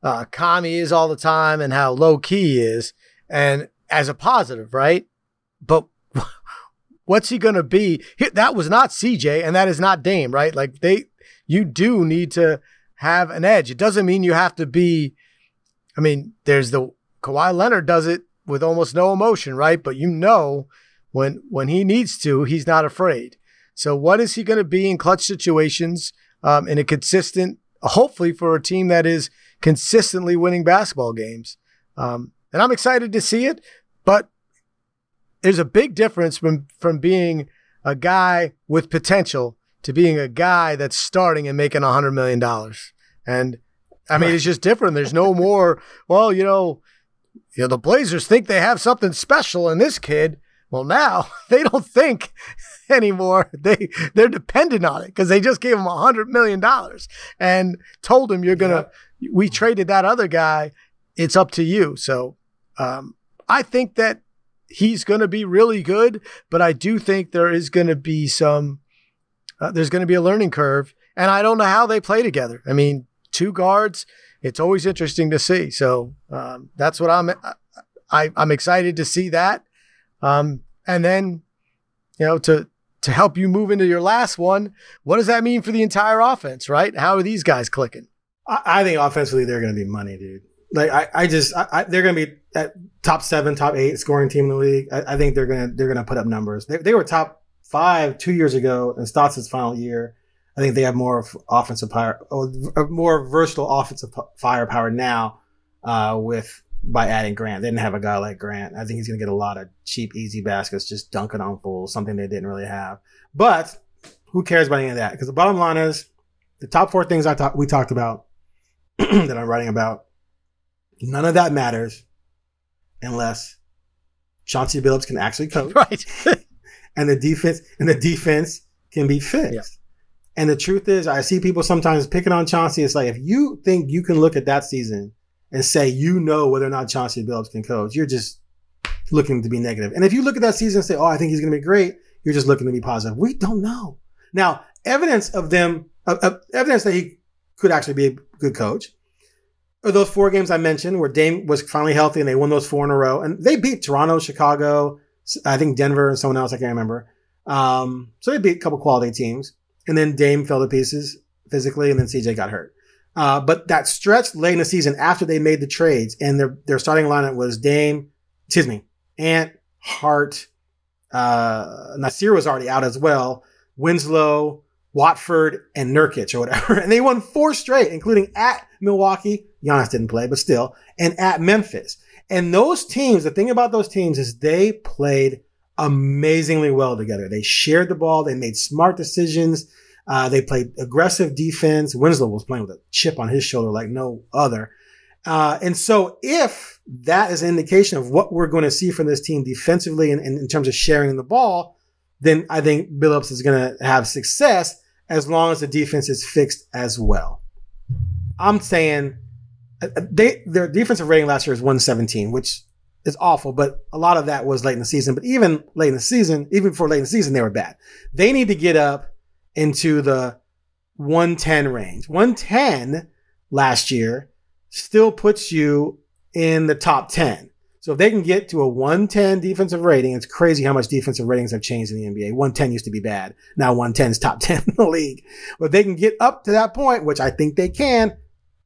uh, Kami is all the time and how low key is and as a positive, right? But <laughs> What's he going to be? That was not CJ and that is not Dame, right? Like they, you do need to have an edge. It doesn't mean you have to be, I mean, there's the Kawhi Leonard does it with almost no emotion, right? But you know, when, when he needs to, he's not afraid. So what is he going to be in clutch situations um, in a consistent, hopefully for a team that is consistently winning basketball games? Um, and I'm excited to see it, but there's a big difference from from being a guy with potential to being a guy that's starting and making hundred million dollars. And I mean, it's just different. There's no more. Well, you know, you know, the Blazers think they have something special in this kid. Well, now <laughs> they don't think <laughs> anymore. They they're dependent on it because they just gave him a hundred million dollars and told him you're gonna. Yeah. We traded that other guy. It's up to you. So um, I think that he's going to be really good, but I do think there is going to be some, uh, there's going to be a learning curve. And I don't know how they play together. I mean, two guards, it's always interesting to see. So um, that's what I'm, I, I'm excited to see that. Um, and then, you know, to, to help you move into your last one, what does that mean for the entire offense, right? How are these guys clicking? I, I think offensively, they're going to be money, dude. Like I, I just, I, they're going to be at top seven, top eight scoring team in the league. I, think they're going to, they're going to put up numbers. They, they were top five two years ago in Stotts' final year. I think they have more offensive power, more versatile offensive firepower now uh, with by adding Grant. They didn't have a guy like Grant. I think he's going to get a lot of cheap, easy baskets, just dunking on fools, something they didn't really have. But who cares about any of that? Because the bottom line is the top four things I talked we talked about <clears throat> that I'm writing about None of that matters unless Chauncey Billups can actually coach. <laughs> Right. <laughs> and the defense and the defense can be fixed. Yeah. And the truth is, I see people sometimes picking on Chauncey. It's like if you think you can look at that season and say you know whether or not Chauncey Billups can coach, you're just looking to be negative. And if you look at that season and say, "Oh, I think he's going to be great," you're just looking to be positive. We don't know. Now, evidence of them, evidence that he could actually be a good coach are those four games I mentioned where Dame was finally healthy and they won those four in a row. And they beat Toronto, Chicago, I think Denver and someone else, I can't remember. Um, so they beat a couple quality teams. And then Dame fell to pieces physically and then CJ got hurt. Uh, but that stretch late in the season after they made the trades and their, their starting lineup was Dame, excuse me, Ant, Hart, uh, Nassir was already out as well. Winslow, Watford, and Nurkic or whatever. <laughs> And they won four straight, including at Milwaukee. Giannis didn't play, but still, and at Memphis. And those teams, the thing about those teams is they played amazingly well together. They shared the ball. They made smart decisions. Uh, they played aggressive defense. Winslow was playing with a chip on his shoulder like no other. Uh, and so if that is an indication of what we're going to see from this team defensively and, in terms of sharing the ball, then I think Billups is going to have success as long as the defense is fixed as well. I'm saying uh, uh, they their defensive rating last year is 117, which is awful, but a lot of that was late in the season. But even late in the season, even before late in the season, they were bad. They need to get up into the 110 range. 110 last year still puts you in the top 10. So if they can get to a 110 defensive rating, it's crazy how much defensive ratings have changed in the NBA. 110 used to be bad. Now 110 is top <laughs> 10 in the league. But if they can get up to that point, which I think they can,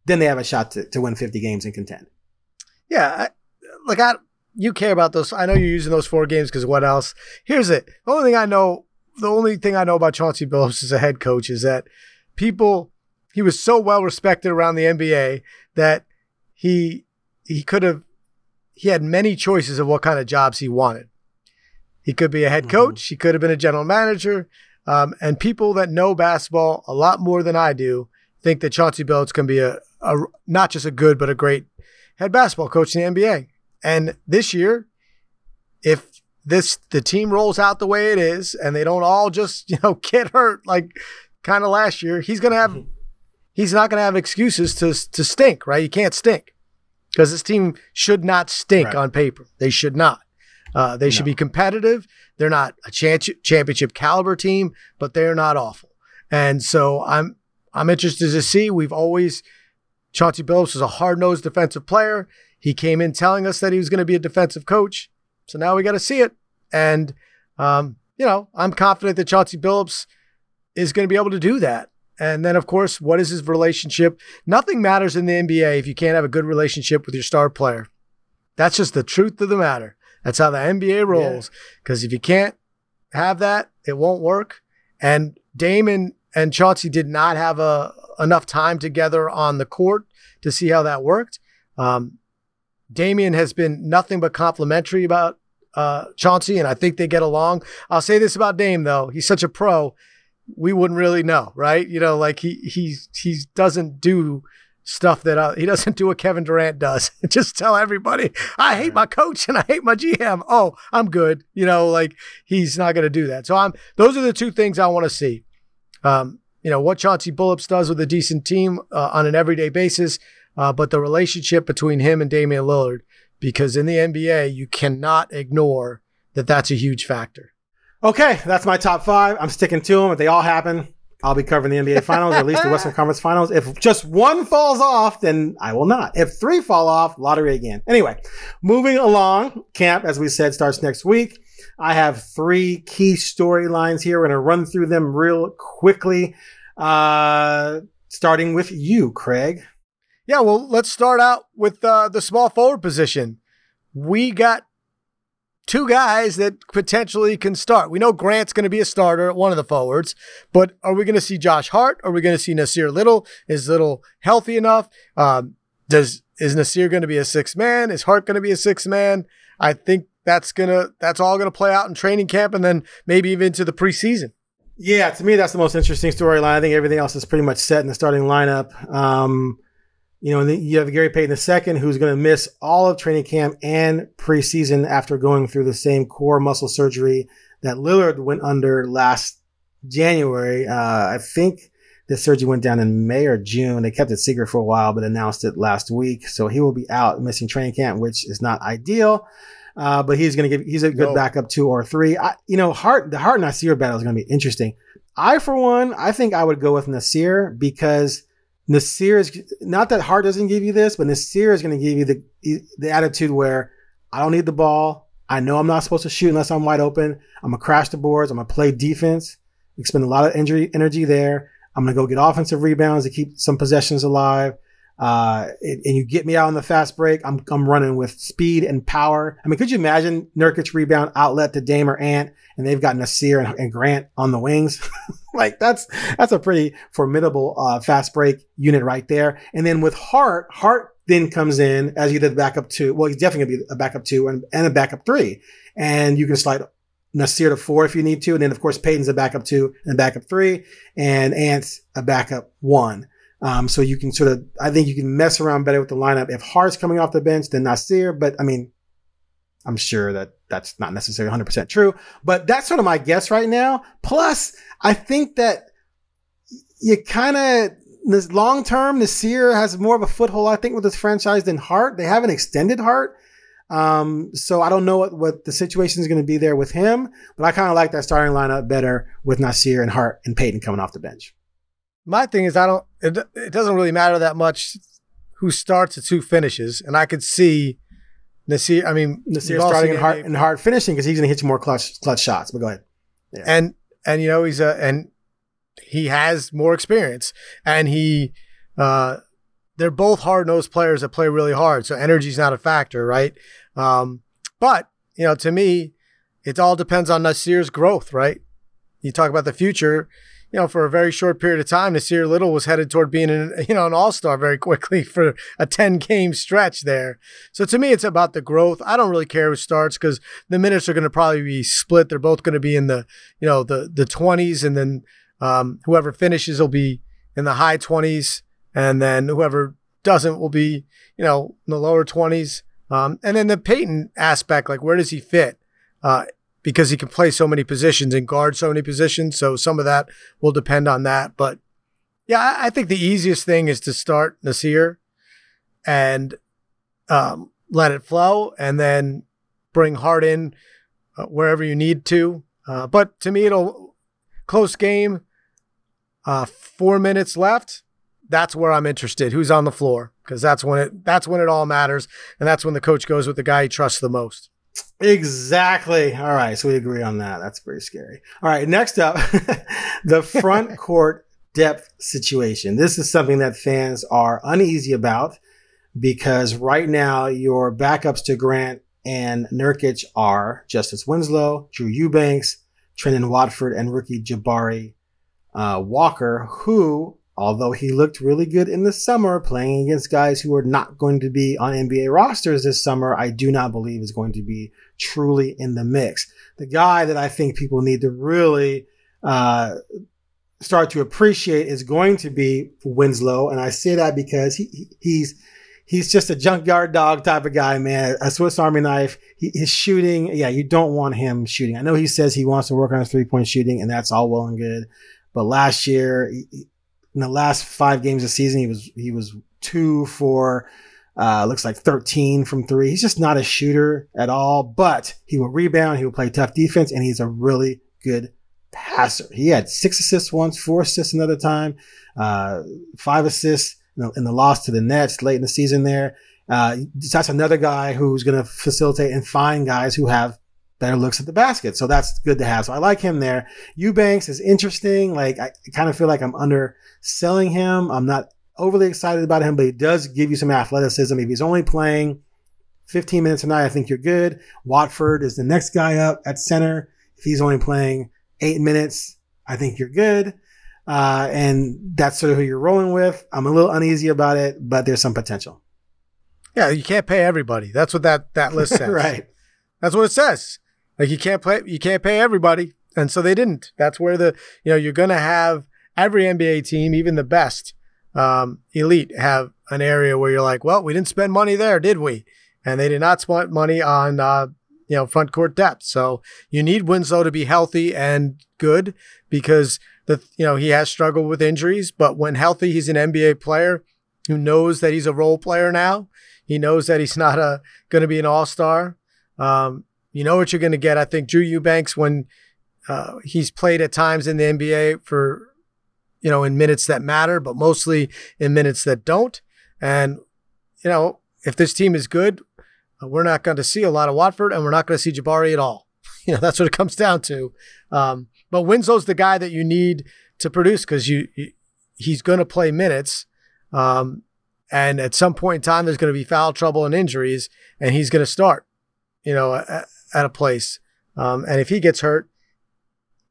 then they have a shot to, to win 50 games and contend. Yeah. Look, I, you care about those. I know you're using those four games because what else? Here's it. The only thing I know, the only thing I know about Chauncey Billups as a head coach is that people, he was so well respected around the NBA that he, he could have he had many choices of what kind of jobs he wanted. He could be a head mm-hmm. coach, mm-hmm. he could have been a general manager. Um, and people that know basketball a lot more than I do think that Chauncey Billups can be a, a not just a good but a great head basketball coach in the NBA. And this year, if this the team rolls out the way it is, and they don't all just <laughs> you know get hurt like kind of last year, he's gonna have mm-hmm. he's not gonna have excuses to to stink, right? You can't stink because this team should not stink right. on paper. They should not. Uh, they no. should be competitive. They're not a championship caliber team, but they're not awful. And so I'm I'm interested to see. We've always Chauncey Billups is a hard nosed defensive player. He came in telling us that he was going to be a defensive coach. So now we got to see it. And um, you know, I'm confident that Chauncey Billups is going to be able to do that. And then, of course, what is his relationship? Nothing matters in the NBA if you can't have a good relationship with your star player. That's just the truth of the matter. That's how the NBA rolls. Because yeah. if you can't have that, it won't work. And Damon and Chauncey did not have a enough time together on the court to see how that worked. Um, Damian has been nothing but complimentary about uh, Chauncey, and I think they get along. I'll say this about Dame though: he's such a pro we wouldn't really know, right? You know, like he he he doesn't do stuff that uh, he doesn't <laughs> do what Kevin Durant does. <laughs> Just tell everybody, I hate my coach and I hate my GM. Oh, I'm good. You know, like he's not going to do that. So I'm. Those are the two things I want to see. Um, you know what Chauncey Billups does with a decent team uh, on an everyday basis, uh, but the relationship between him and Damian Lillard because in the NBA, you cannot ignore that that's a huge factor. Okay, that's my top five. I'm sticking to them. If they all happen, I'll be covering the NBA <laughs> Finals, or at least the Western Conference Finals. If just one falls off, then I will not. If three fall off, lottery again. Anyway, moving along, camp, as we said, starts next week. I have three key storylines here. We're going to run through them real quickly, uh, starting with you, Craig. Yeah, well, let's start out with uh, the small forward position. We got two guys that potentially can start. We know Grant's going to be a starter at one of the forwards, but are we going to see Josh Hart? Are we going to see Nassir Little? Is Little healthy enough? Um, does is Nassir going to be a six man? Is Hart going to be a six man? I think that's gonna that's all gonna play out in training camp and then maybe even into the preseason. Yeah, to me that's the most interesting storyline. I think everything else is pretty much set in the starting lineup. Um, you know, and you have Gary Payton II, who's going to miss all of training camp and preseason after going through the same core muscle surgery that Lillard went under last January. Uh, I think the surgery went down in May or June. They kept it secret for a while, but announced it last week. So he will be out missing training camp, which is not ideal. Uh, but he's going to give, he's a good backup two or three. I, you know, Hart, the Hart Nassir battle is going to be interesting. I, for one, I think I would go with Nassir because Nassir is not that Hart doesn't give you this, but Nassir is going to give you the the attitude where I don't need the ball. I know I'm not supposed to shoot unless I'm wide open. I'm gonna crash the boards. I'm gonna play defense. Expend a lot of injury energy there. I'm gonna go get offensive rebounds to keep some possessions alive. Uh, and you get me out on the fast break. I'm I'm running with speed and power. I mean, could you imagine Nurkic rebound outlet to Dame or Ant, and they've got Nassir and, and Grant on the wings? <laughs> like that's that's a pretty formidable uh, fast break unit right there. And then with Hart, Hart then comes in as either the backup two. Well, he's definitely gonna be a backup two and, and a backup three. And you can slide Nassir to four if you need to. And then of course Payton's a backup two and a backup three, and Ant's a backup one. Um, so you can sort of, I think you can mess around better with the lineup. If Hart's coming off the bench, then Nassir, But I mean, I'm sure that that's not necessarily 100% true, but that's sort of my guess right now. Plus, I think that you kind of, this long term, Nassir has more of a foothold, I think, with this franchise than Hart. They haven't extended Hart. Um, so I don't know what, what the situation is going to be there with him, but I kind of like that starting lineup better with Nassir and Hart and Payton coming off the bench. My thing is, I don't, it, it doesn't really matter that much who starts and who finishes. And I could see Nassir. I mean, Nassir starting and Hart, and Hart finishing because he's going to hit you more clutch clutch shots. But go ahead. Yeah. And and you know he's a and he has more experience and he uh they're both hard nosed players that play really hard. So energy's not a factor, right? Um, but you know, to me, it all depends on Nassir's growth, right? You talk about the future you know, for a very short period of time, Nassir Little was headed toward being an, <laughs> you know, an all-star very quickly <laughs> for a 10 game stretch there. So to me, it's about the growth. I don't really care who starts because the minutes are going to probably be split. They're both going to be in the, you know, the, the 20s and then um, whoever finishes will be in the high 20s and then whoever doesn't will be, you know, in the lower 20s. Um, and then the Payton aspect, like where does he fit? Uh, because he can play so many positions and guard so many positions. So some of that will depend on that. But yeah, I think the easiest thing is to start Nassir and um, let it flow and then bring Hart in uh, wherever you need to. Uh, but to me, it'll close game, uh, four minutes left. That's where I'm interested. Who's on the floor? Because that's when it that's when it all matters, and that's when the coach goes with the guy he trusts the most. Exactly. All right. So we agree on that. That's pretty scary. All right. Next up, <laughs> the front <laughs> court depth situation. This is something that fans are uneasy about because right now your backups to Grant and Nurkic are Justice Winslow, Drew Eubanks, Trendon Watford, and rookie Jabari uh, Walker, who although he looked really good in the summer playing against guys who are not going to be on NBA rosters this summer, I do not believe is going to be truly in the mix. The guy that I think people need to really uh, start to appreciate is going to be Winslow, and I say that because he, he's he's just a junkyard dog type of guy, man. A Swiss Army knife. He, his shooting, yeah, you don't want him shooting. I know he says he wants to work on his three point shooting, and that's all well and good. But last year, in the last five games of the season, he was he was two for Uh, looks like 13 from three. He's just not a shooter at all, but he will rebound. He will play tough defense, and he's a really good passer. He had six assists once, four assists another time, uh, five assists in the, in the, loss to the Nets late in the season there. Uh, that's another guy who's going to facilitate and find guys who have better looks at the basket. So that's good to have. So I like him there. Eubanks is interesting. Like I kind of feel like I'm underselling him. I'm not overly excited about him, but he does give you some athleticism. If he's only playing 15 minutes a night, I think you're good. Watford is the next guy up at center. If he's only playing eight minutes, I think you're good. Uh, and that's sort of who you're rolling with. I'm a little uneasy about it, but there's some potential. Yeah, you can't pay everybody. That's what that, that list <laughs> says. right. That's what it says. Like you can't play, you can't pay everybody, and so they didn't. That's where the you know you're going to have every NBA team, even the best um, elite, have an area where you're like, well, we didn't spend money there, did we? And they did not spend money on uh, you know front court depth. So you need Winslow to be healthy and good because the you know he has struggled with injuries, but when healthy, he's an NBA player who knows that he's a role player now. He knows that he's not a going to be an all star. Um, you know what you're going to get. I think Drew Eubanks, when uh, he's played at times in the NBA for, you know, in minutes that matter, but mostly in minutes that don't. And, you know, if this team is good, uh, we're not going to see a lot of Watford and we're not going to see Jabari at all. <laughs> You know, that's what it comes down to. Um, but Winslow's the guy that you need to produce because you, you, he's going to play minutes. Um, and at some point in time, there's going to be foul trouble and injuries, and he's going to start, you know, at a place. Um, and if he gets hurt,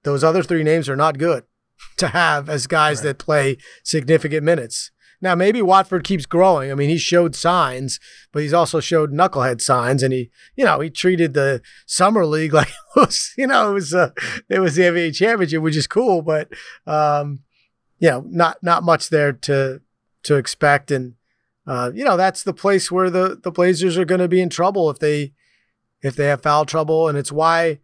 those other three names are not good <laughs> to have as guys right. that play significant minutes. Now, maybe Watford keeps growing. I mean, he showed signs, but he's also showed knucklehead signs, and he, you know, he treated the summer league <laughs> like it was, you know, it was uh, it was the NBA championship, which is cool, but um, you know, not not much there to to expect, and uh, you know, that's the place where the the Blazers are going to be in trouble if they if they have foul trouble, and it's why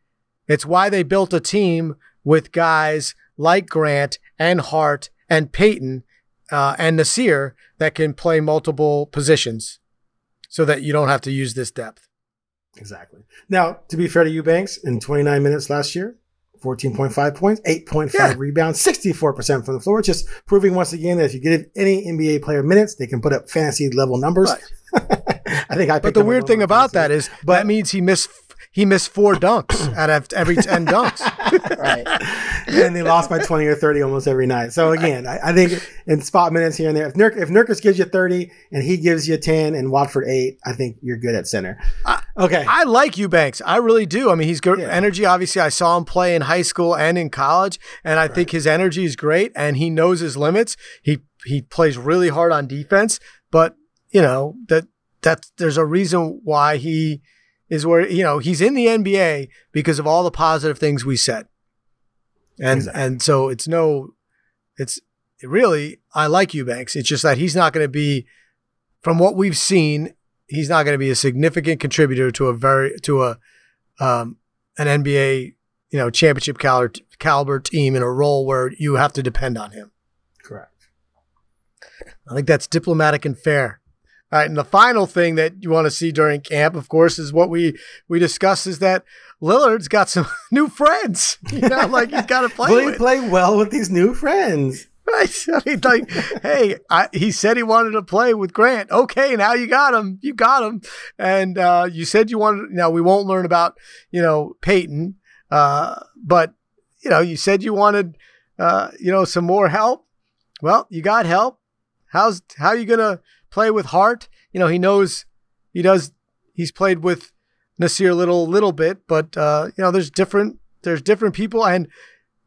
it's why they built a team with guys like Grant and Hart and Payton uh, and Nassir that can play multiple positions, so that you don't have to use this depth. Exactly. Now, to be fair to Eubanks, in 29 minutes last year, 14.5 points, 8.5 yeah. rebounds, 64% from the floor, just proving once again that if you give any NBA player minutes, they can put up fantasy level numbers. Right. <laughs> I think I. But the weird thing about that is but, that means he missed he missed four dunks <laughs> out of every 10 dunks. <laughs> right. <laughs> And they lost by 20 or 30 almost every night. So again, I, I think in spot minutes here and there, if, Nurk, if Nurkic gives you 30 and he gives you 10 and Watford 8, I think you're good at center. Okay. I, I like Eubanks. I really do. I mean, he's good yeah. energy. Obviously, I saw him play in high school and in college, and I right. think his energy is great and he knows his limits. He he plays really hard on defense, but you know, that that there's a reason why he is where you know he's in the NBA because of all the positive things we said. And exactly. and so it's no it's really I like Eubanks. It's just that he's not going to be from what we've seen, he's not going to be a significant contributor to a very to a um an NBA, you know, championship caliber caliber team in a role where you have to depend on him. Correct. I think that's diplomatic and fair. All right, and the final thing that you want to see during camp, of course, is what we we discussed is that Lillard's got some <laughs> new friends. <laughs> You know, like he's got to play. Will he play well with these new friends? Right. I mean, like, hey, I, he said he wanted to play with Grant. Okay, now you got him. You got him. And uh, you said you wanted. Now we won't learn about you know Payton, uh, but you know you said you wanted uh, you know some more help. Well, you got help. How's how you gonna play with Hart. You know, he knows he does. He's played with Nassir a little little bit, but uh, you know, there's different there's different people, and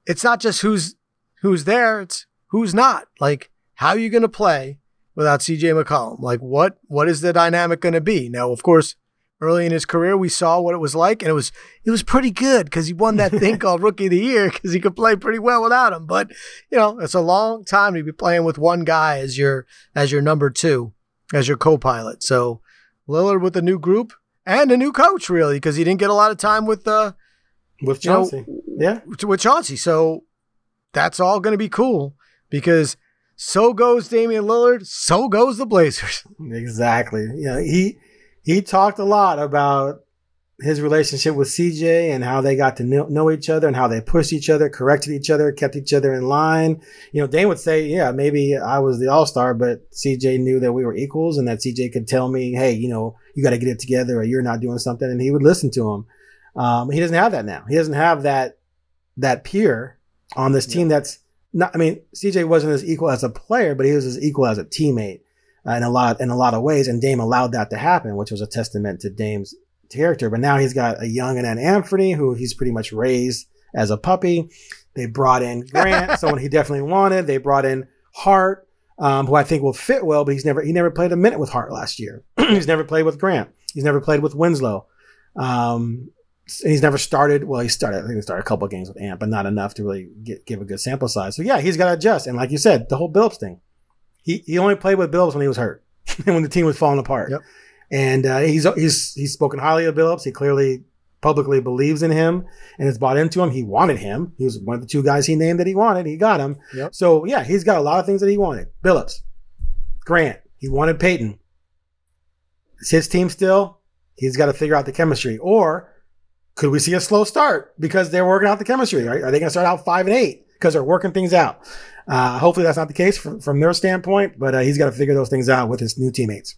it's not just who's who's there. It's who's not. Like, how are you to play without CJ McCollum? Like, what what is the dynamic to be? Now, of course, early in his career, we saw what it was like, and it was it was pretty good because he won that thing <laughs> called Rookie of the Year because he could play pretty well without him. But you know, it's a long time to be playing with one guy as your as your number two, as your co-pilot. So Lillard with a new group and a new coach, really, because he didn't get a lot of time with uh with Chauncey, know, yeah, with Chauncey. So that's all going to be cool because so goes Damian Lillard, so goes the Blazers. Exactly. Yeah, he he talked a lot about his relationship with CJ and how they got to know, each other and how they pushed each other, corrected each other, kept each other in line. You know, Dame would say, yeah, maybe I was the all star, but CJ knew that we were equals and that CJ could tell me, hey, you know, you got to get it together or you're not doing something. And he would listen to him. Um, he doesn't have that now. He doesn't have that, that peer on this team yeah. that's not, I mean, CJ wasn't as equal as a player, but he was as equal as a teammate. Uh, in a lot in a lot of ways, and Dame allowed that to happen, which was a testament to Dame's character. But now he's got a young and an Anthony who he's pretty much raised as a puppy. They brought in Grant, <laughs> someone he definitely wanted. They brought in Hart, um, who I think will fit well, but he's never he never played a minute with Hart last year. <clears throat> he's never played with Grant. He's never played with Winslow. Um, he's never started. Well, he started. I think he started a couple games with Ant, but not enough to really get, give a good sample size. So yeah, he's got to adjust. And like you said, the whole Billups thing. He he only played with Billups when he was hurt and <laughs> when the team was falling apart. Yep. And uh, he's he's he's spoken highly of Billups. He clearly publicly believes in him and has bought into him. He wanted him. He was one of the two guys he named that he wanted. He got him. Yep. So yeah, he's got a lot of things that he wanted. Billups, Grant. He wanted Payton. It's his team still. He's got to figure out the chemistry. Or could we see a slow start because they're working out the chemistry? Right? Are they going to start out five and eight because they're working things out? Uh, hopefully that's not the case from, from their standpoint, but uh, he's got to figure those things out with his new teammates.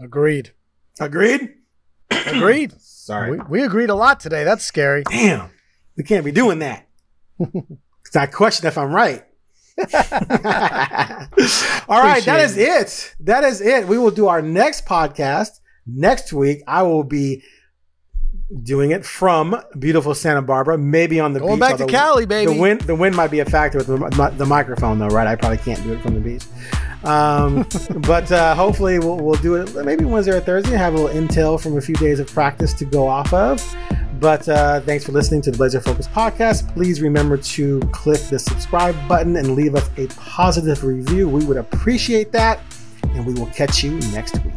Agreed. Agreed? <coughs> Agreed. Sorry. We, we, agreed a lot today. That's scary. Damn. We can't be doing that. It's <laughs> I question if I'm right. <laughs> All right, that is it. That is it. We will do our next podcast next week. I will be doing it from beautiful Santa Barbara, maybe on the Going beach. back to Cali, baby. The wind, the wind might be a factor with the, the microphone, though, right? I probably can't do it from the beach. Um, <laughs> but uh, hopefully, we'll, we'll do it maybe Wednesday or Thursday. Have a little intel from a few days of practice to go off of. But uh, thanks for listening to the Blazer Focused podcast. Please remember to click the subscribe button and leave us a positive review. We would appreciate that. And we will catch you next week.